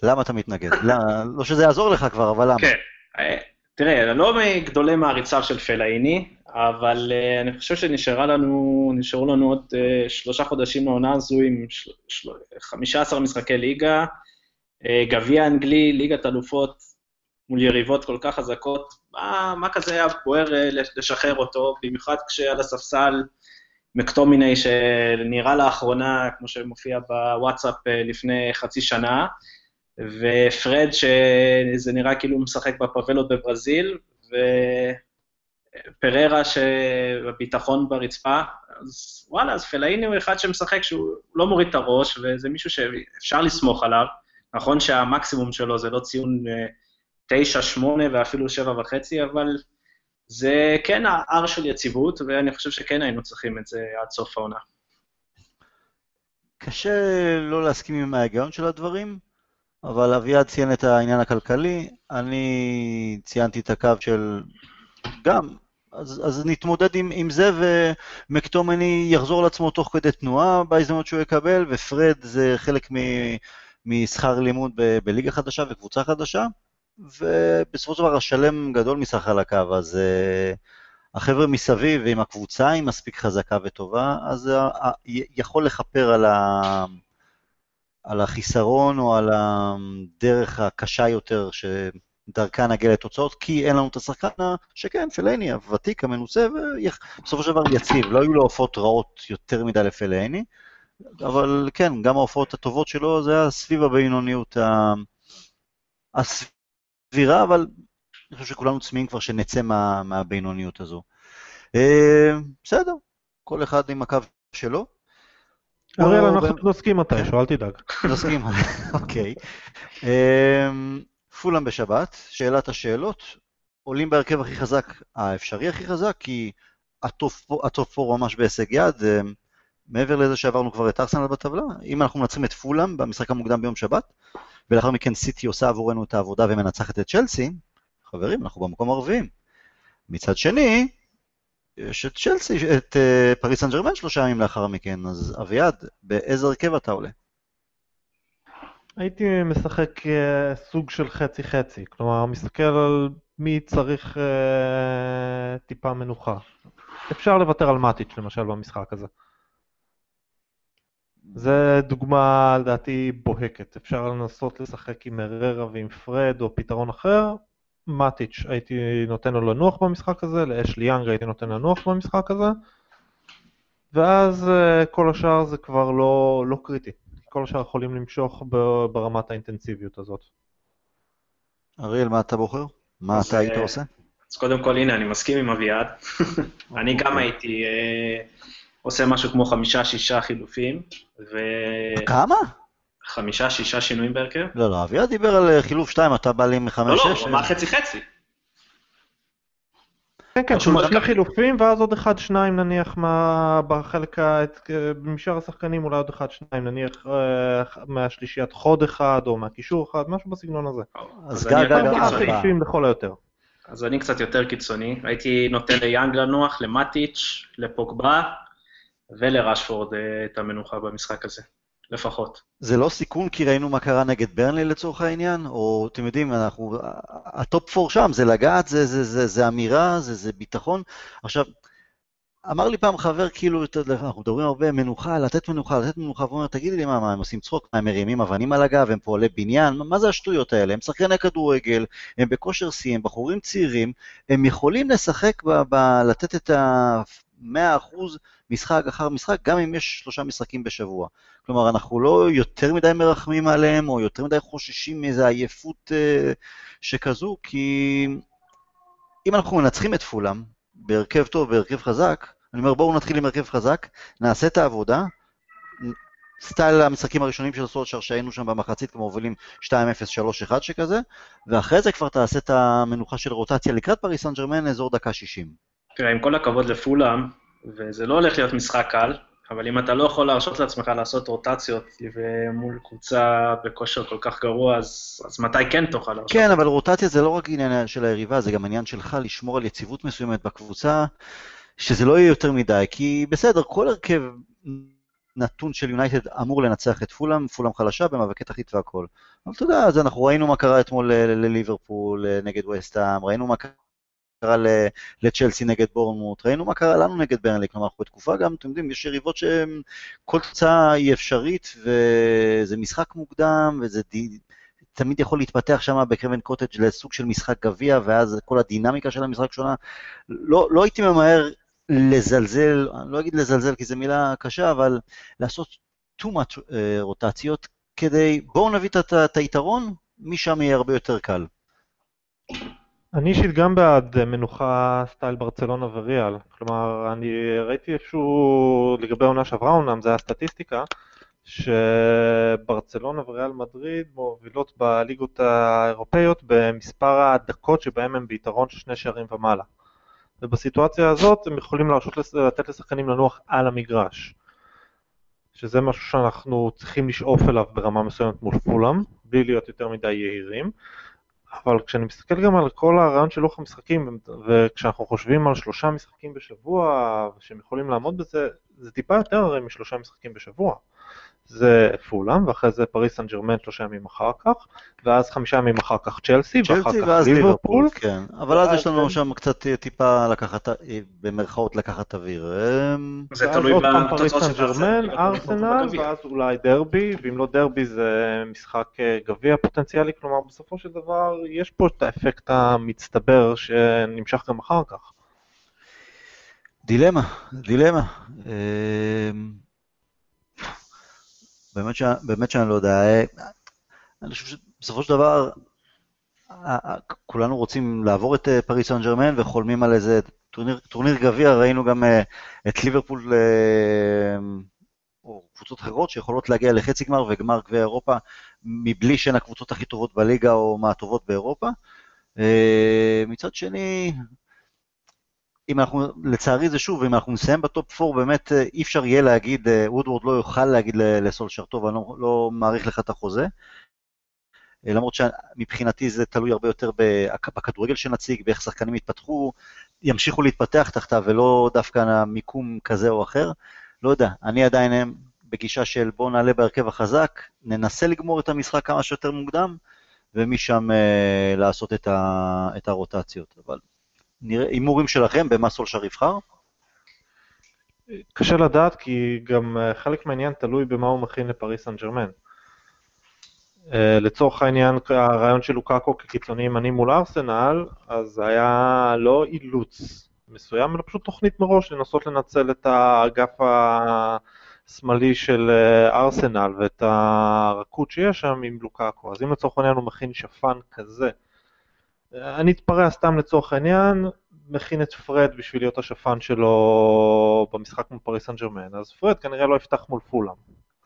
למה אתה מתנגד? לא, לא שזה יעזור לך כבר, אבל למה? כן. אה, תראה, אני לא מגדולי מעריציו של פלאיני, אבל אה, אני חושב שנשארה לנו, לנו עוד אה, שלושה חודשים לעונה הזו עם של, של, 15 משחקי ליגה, אה, גביע אנגלי, ליגת אלופות מול יריבות כל כך חזקות, מה, מה כזה היה בוער לשחרר אותו, במיוחד כשעל הספסל מקטומיני שנראה לאחרונה, כמו שמופיע בוואטסאפ לפני חצי שנה, ופרד שזה נראה כאילו הוא משחק בפאבלות בברזיל, ופררה שבביטחון ברצפה, אז וואלה, אז פלאיני הוא אחד שמשחק שהוא לא מוריד את הראש, וזה מישהו שאפשר לסמוך עליו. נכון שהמקסימום שלו זה לא ציון 9, 8 ואפילו 7 וחצי, אבל זה כן ה-R של יציבות, ואני חושב שכן היינו צריכים את זה עד סוף העונה. קשה לא להסכים עם ההיגיון של הדברים, אבל אביעד ציין את העניין הכלכלי, אני ציינתי את הקו של גם, אז, אז נתמודד עם, עם זה, ומקטומני יחזור לעצמו תוך כדי תנועה בהזדמנות שהוא יקבל, ופרד זה חלק מ, משכר לימוד ב, בליגה חדשה וקבוצה חדשה, ובסופו של דבר השלם גדול משחק על הקו, אז uh, החבר'ה מסביב, ואם הקבוצה היא מספיק חזקה וטובה, אז uh, יכול לכפר על, ה, על החיסרון או על הדרך הקשה יותר שדרכה נגיע לתוצאות, כי אין לנו את השחקן שכן, פלייני, הוותיק, המנוסה, ובסופו של דבר יציב. לא היו לו עופות רעות יותר מדי לפלייני, אבל כן, גם ההופעות הטובות שלו זה היה סביב הבינוניות הסבירה, אבל אני חושב שכולנו צמאים כבר שנצא מה, מהבינוניות הזו. אה, בסדר, כל אחד עם הקו שלו. אריאל, אנחנו נוסקים מתישהו, אל תדאג. <laughs> נוסקים, <laughs> אוקיי. אמ, פולאם בשבת, שאלת השאלות, עולים בהרכב הכי חזק, האפשרי הכי חזק, כי ה top four ממש בהישג יד, אמ, מעבר לזה שעברנו כבר את ארסנל בטבלה, אם אנחנו מנצחים את פולאם במשחק המוקדם ביום שבת, ולאחר מכן סיטי עושה עבורנו את העבודה ומנצחת את צ'לסי, חברים, אנחנו במקום הרביעי. מצד שני, יש את צ'לסי, את אה, פריס סן ג'רמן שלושה ימים לאחר מכן, אז אביעד, באיזה הרכב אתה עולה? הייתי משחק אה, סוג של חצי-חצי, כלומר, מסתכל על מי צריך uh, טיפה מנוחה. אפשר לוותר על מאטיץ' למשל במשחק הזה. זה דוגמה לדעתי בוהקת, אפשר לנסות לשחק עם אררה ועם פרד או פתרון אחר, מאטיץ' הייתי נותן לו לנוח במשחק הזה, לאשלי יאנג הייתי נותן לנוח במשחק הזה, ואז uh, כל השאר זה כבר לא, לא קריטי. כל השאר יכולים למשוך ברמת האינטנסיביות הזאת. אריאל, מה אתה בוחר? מה אתה היית אה, עושה? אז קודם כל, הנה, אני מסכים עם אביעד. <laughs> אני גם אוקיי. הייתי uh, עושה משהו כמו חמישה-שישה חילופים, ו... כמה? חמישה, שישה שינויים בהרכב? לא, לא, אביעד דיבר על אה, חילוף שתיים, אתה בא לי עם חמש, שש. לא, לא, הוא אמר חצי-חצי. כן, כן, שני חילופים, ואז עוד אחד, שניים נניח מה... בחלק, משאר השחקנים אולי עוד אחד, שניים, נניח אה, מהשלישיית חוד אחד, או מהקישור אחד, משהו בסגנון הזה. אז גג, גג, ארבעה חילופים לכל היותר. אז אני קצת יותר קיצוני, הייתי נותן ליאנג לנוח, למטיץ', לפוגבה ולרשפורד אה, את המנוחה במשחק הזה. לפחות. זה לא סיכון כי ראינו מה קרה נגד ברנלי לצורך העניין? או אתם יודעים, אנחנו, ה top four שם, זה לגעת, זה, זה, זה, זה אמירה, זה, זה ביטחון. עכשיו, אמר לי פעם חבר, כאילו, אנחנו מדברים הרבה מנוחה, לתת מנוחה, לתת מנוחה, והוא אומר, תגידי לי מה, מה, הם עושים צחוק, מה, הם מרימים אבנים על הגב, הם פועלי בניין, מה, מה זה השטויות האלה? הם שחקני כדורגל, הם בכושר שיא, הם בחורים צעירים, הם יכולים לשחק, ב, ב, לתת את ה... 100% משחק אחר משחק, גם אם יש שלושה משחקים בשבוע. כלומר, אנחנו לא יותר מדי מרחמים עליהם, או יותר מדי חוששים מאיזו עייפות uh, שכזו, כי אם אנחנו מנצחים את פולאם, בהרכב טוב, בהרכב חזק, אני אומר, בואו נתחיל עם הרכב חזק, נעשה את העבודה, סטייל המשחקים הראשונים של סולשר שהיינו שם במחצית, כמו מובילים 2-0, 3-1 שכזה, ואחרי זה כבר תעשה את המנוחה של רוטציה לקראת פריס סן ג'רמן, אזור דקה 60. תראה, עם כל הכבוד לפולאם, וזה לא הולך להיות משחק קל, אבל אם אתה לא יכול להרשות לעצמך לעשות רוטציות מול קבוצה בכושר כל כך גרוע, אז, אז מתי כן תוכל להרשות? כן, אבל רוטציה זה לא רק עניין של היריבה, זה גם עניין שלך לשמור על יציבות מסוימת בקבוצה, שזה לא יהיה יותר מדי, כי בסדר, כל הרכב נתון של יונייטד אמור לנצח את פולאם, פולאם חלשה במאבקי תחתית והכל. אבל אתה יודע, אז אנחנו ראינו מה קרה אתמול לליברפול נגד וסטהאם, ראינו מה קרה לצ'לסי נגד בורנמוט, ראינו מה קרה לנו נגד ברנלי, כלומר אנחנו בתקופה גם, אתם יודעים, יש יריבות שכל תוצאה היא אפשרית, וזה משחק מוקדם, וזה די... תמיד יכול להתפתח שם בקרבן קוטג' לסוג של משחק גביע, ואז כל הדינמיקה של המשחק שונה. לא, לא הייתי ממהר לזלזל, אני לא אגיד לזלזל כי זו מילה קשה, אבל לעשות too much אה, רוטציות כדי, בואו נביא את היתרון, משם יהיה הרבה יותר קל. אני אישית גם בעד מנוחה סטייל ברצלונה וריאל. כלומר, אני ראיתי איפשהו, לגבי העונה שעברה אומנם, זה היה סטטיסטיקה, שברצלונה וריאל מדריד מובילות בליגות האירופאיות במספר הדקות שבהם הם ביתרון של שני שערים ומעלה. ובסיטואציה הזאת הם יכולים להרשות לתת לשחקנים לנוח על המגרש. שזה משהו שאנחנו צריכים לשאוף אליו ברמה מסוימת מול פולאם, בלי להיות יותר מדי יהירים. אבל כשאני מסתכל גם על כל הרעיון של לוח המשחקים, וכשאנחנו חושבים על שלושה משחקים בשבוע, שהם יכולים לעמוד בזה, זה טיפה יותר הרי משלושה משחקים בשבוע. זה פולאם, ואחרי זה פריס סן ג'רמן שלושה ימים אחר כך, ואז חמישה ימים אחר כך צ'לסי, ואחר כך ליברפול. כן, אבל אז יש לנו שם קצת טיפה לקחת, במרכאות לקחת אוויר. אמ, זה תלוי בתוצאות של ג'רמן, ארסנל, ואז אולי דרבי, ואם לא דרבי זה משחק אה, גביע פוטנציאלי, כלומר בסופו של דבר יש פה את האפקט המצטבר שנמשך גם אחר כך. דילמה, דילמה. אמ, באמת, ש... באמת שאני לא יודע. אה, אני חושב שבסופו של דבר, כולנו רוצים לעבור את אה, פריס סן ג'רמן וחולמים על איזה טורניר, טורניר גביע, ראינו גם אה, את ליברפול או קבוצות אחרות שיכולות להגיע לחצי גמר וגמר גביע אירופה מבלי שהן הקבוצות הכי טובות בליגה או מהטובות באירופה. מצד שני, אם אנחנו, לצערי זה שוב, אם אנחנו נסיים בטופ 4, באמת אה, אי אפשר יהיה להגיד, אה, וודוורד לא יוכל להגיד לסולשר, טוב, אני לא, לא מעריך לך את החוזה. אה, למרות שמבחינתי זה תלוי הרבה יותר בכדורגל שנציג, באיך שחקנים יתפתחו, ימשיכו להתפתח תחתיו, ולא דווקא מיקום כזה או אחר. לא יודע, אני עדיין בגישה של בואו נעלה בהרכב החזק, ננסה לגמור את המשחק כמה שיותר מוקדם, ומשם אה, לעשות את, ה, את הרוטציות. אבל הימורים שלכם במה סולשר יבחר? קשה לדעת, כי גם אה, חלק מהעניין תלוי במה הוא מכין לפריס סן ג'רמן. אה, לצורך העניין, הרעיון של לוקאקו כקיצוני ימני מול ארסנל, אז היה לא אילוץ מסוים, אלא פשוט תוכנית מראש לנסות לנצל את האגף השמאלי של אה, ארסנל ואת הרכות שיש שם עם לוקאקו. אז אם לצורך העניין הוא מכין שפן כזה, אני אתפרע סתם לצורך העניין, מכין את פרד בשביל להיות השפן שלו במשחק מול פריס סן ג'רמן, אז פרד כנראה לא יפתח מול פולאם.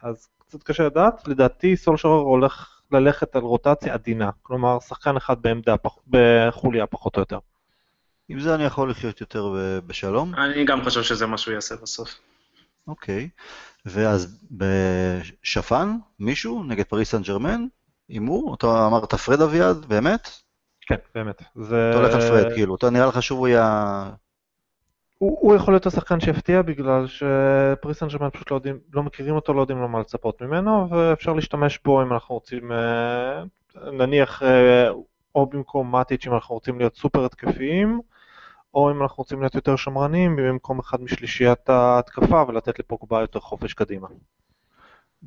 אז קצת קשה לדעת, לדעתי סולשר הולך ללכת על רוטציה עדינה, כלומר שחקן אחד בעמדה, בחוליה פחות או יותר. עם זה אני יכול לחיות יותר בשלום. אני גם חושב שזה מה שהוא יעשה בסוף. אוקיי, ואז בשפן, מישהו נגד פריס סן ג'רמן, הימור? אתה אמרת פרד אביעד, באמת? כן, באמת. זה... אתה הולך על פרד, כאילו, אתה נראה לך שהוא יהיה... הוא, הוא יכול להיות השחקן שיפתיע בגלל שפריסן ג'רמן פשוט לא, יודעים, לא מכירים אותו, לא יודעים לו מה לצפות ממנו, ואפשר להשתמש בו אם אנחנו רוצים, אה, נניח, אה, או במקום מאטיץ' אם אנחנו רוצים להיות סופר התקפיים, או אם אנחנו רוצים להיות יותר שמרנים, במקום אחד משלישיית ההתקפה ולתת לפוגבה יותר חופש קדימה.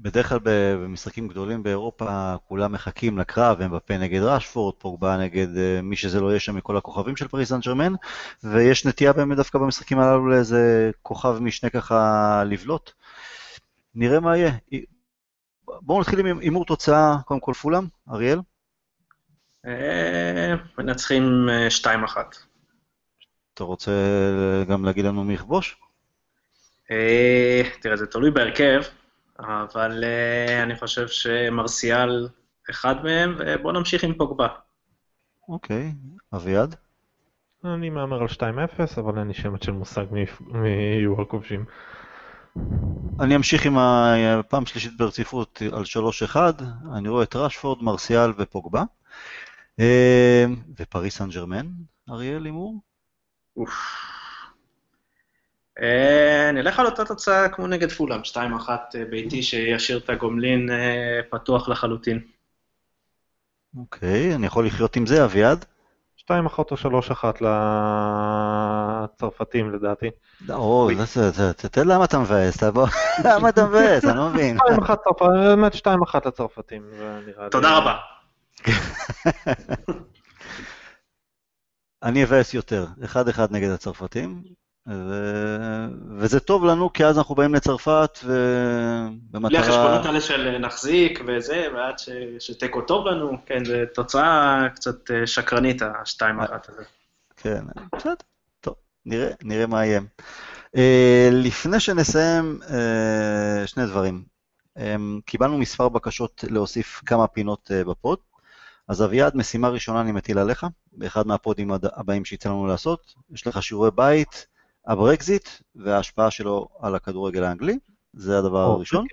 בדרך כלל במשחקים גדולים באירופה כולם מחכים לקרב, הם בפה נגד ראשפורד, פוגבה נגד אה, מי שזה לא יהיה שם מכל הכוכבים של פריס סן ג'רמן, ויש נטייה באמת דווקא במשחקים הללו לאיזה כוכב משנה ככה לבלוט. נראה מה יהיה. בואו נתחיל עם הימור תוצאה, קודם כל פולאם, אריאל. אה, מנצחים 2-1. אה, אתה רוצה גם להגיד לנו מי יכבוש? תראה, זה תלוי בהרכב. אבל uh, אני חושב שמרסיאל אחד מהם, ובואו נמשיך עם פוגבה. אוקיי, אביעד? אני מהמר על 2-0, אבל אין לי שמץ של מושג מי יהיו הכובשים. אני אמשיך עם הפעם שלישית ברציפות על 3-1, אני רואה את ראשפורד, מרסיאל ופוגבה. אה, ופריס סן ג'רמן, אריאל הימור? אוף. אה, נלך על אותה תוצאה כמו נגד פולאם, 2-1 אה, ביתי שישאיר את הגומלין אה, פתוח לחלוטין. אוקיי, אני יכול לחיות עם זה, אביעד? 2-1 או 3-1 לצרפתים לדעתי. לא, תתן למה אתה מבאס, <laughs> למה אתה מבאס, אני לא מבין. 2-1 באמת 2-1 לצרפתים, תודה רבה. <laughs> אני אבאס יותר, 1-1 נגד הצרפתים. ו... וזה טוב לנו, כי אז אנחנו באים לצרפת, ובמטרה... בלי החשבונות האלה של נחזיק וזה, ועד ש... שתיקו טוב לנו, כן, זו תוצאה קצת אה, שקרנית, השתיים אחת הזה. כן, בסדר, טוב, נראה, נראה מה יהיה. Uh, לפני שנסיים, uh, שני דברים. אמ, קיבלנו מספר בקשות להוסיף כמה פינות אה, ב pod. אז אביעד, משימה ראשונה אני מטיל עליך, באחד מהפודים הבאים שיצא לנו לעשות. יש לך שיעורי בית, הברקזיט וההשפעה שלו על הכדורגל האנגלי, זה הדבר הראשון.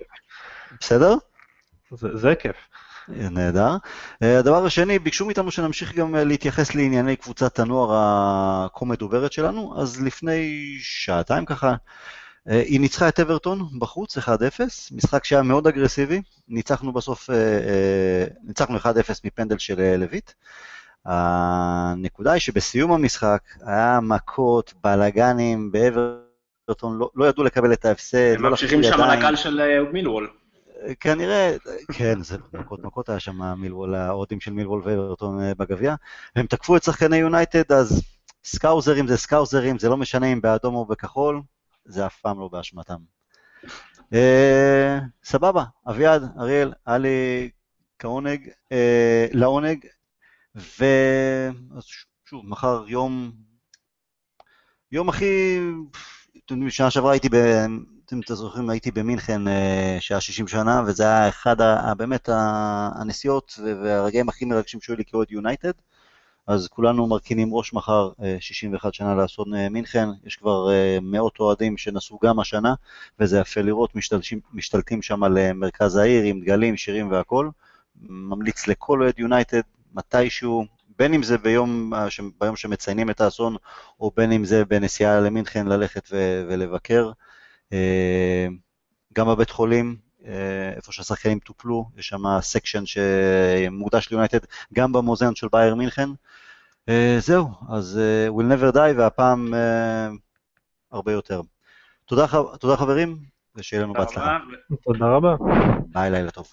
בסדר? זה, זה כיף. נהדר. אה, הדבר השני, ביקשו מאיתנו שנמשיך גם אה, להתייחס לענייני קבוצת הנוער הכה מדוברת שלנו, אז לפני שעתיים ככה, אה, היא ניצחה את אברטון בחוץ, 1-0, משחק שהיה מאוד אגרסיבי, ניצחנו בסוף, ניצחנו 1-0 מפנדל של לויט. הנקודה היא שבסיום המשחק היה מכות, בלאגנים באברטון, לא, לא ידעו לקבל את ההפסד, הם לא ממשיכים שם על הקל של מילוול. כנראה, כן, זה מכות מכות היה שם מילוול, האוהדים של מילוול ואברטון אה, בגביע, והם תקפו את שחקני יונייטד, אז סקאוזרים זה סקאוזרים, זה לא משנה אם באדום או בכחול, זה אף פעם לא באשמתם. אה, סבבה, אביעד, אריאל, היה לי כעונג, אה, לעונג, ושוב, מחר יום, יום הכי, אתם יודעים, שנה שעברה הייתי ב... אתם זוכרים, הייתי במינכן אה, שעה 60 שנה, וזה היה אחד, ה, באמת, הנסיעות והרגעים הכי מרגשים שהיו לי כאוהד יונייטד. אז כולנו מרכינים ראש מחר, 61 אה, שנה לאסון אה, מינכן, יש כבר מאות אוהדים שנסעו גם השנה, וזה יפה לראות, משתלשים, משתלטים שם על מרכז העיר עם דגלים, שירים והכול. ממליץ לכל אוהד יונייטד, מתישהו, בין אם זה ביום, ביום שמציינים את האסון, או בין אם זה בנסיעה למינכן ללכת ולבקר. אה, גם בבית חולים, אה, איפה שהשחקנים טופלו, יש שם section שמוקדש ליונייטד, גם במוזיאון של בייר מינכן. אה, זהו, אז we'll never die, והפעם הרבה יותר. תודה, תודה חברים, ושיהיה לנו בהצלחה. תודה רבה. ביי, לילה טוב.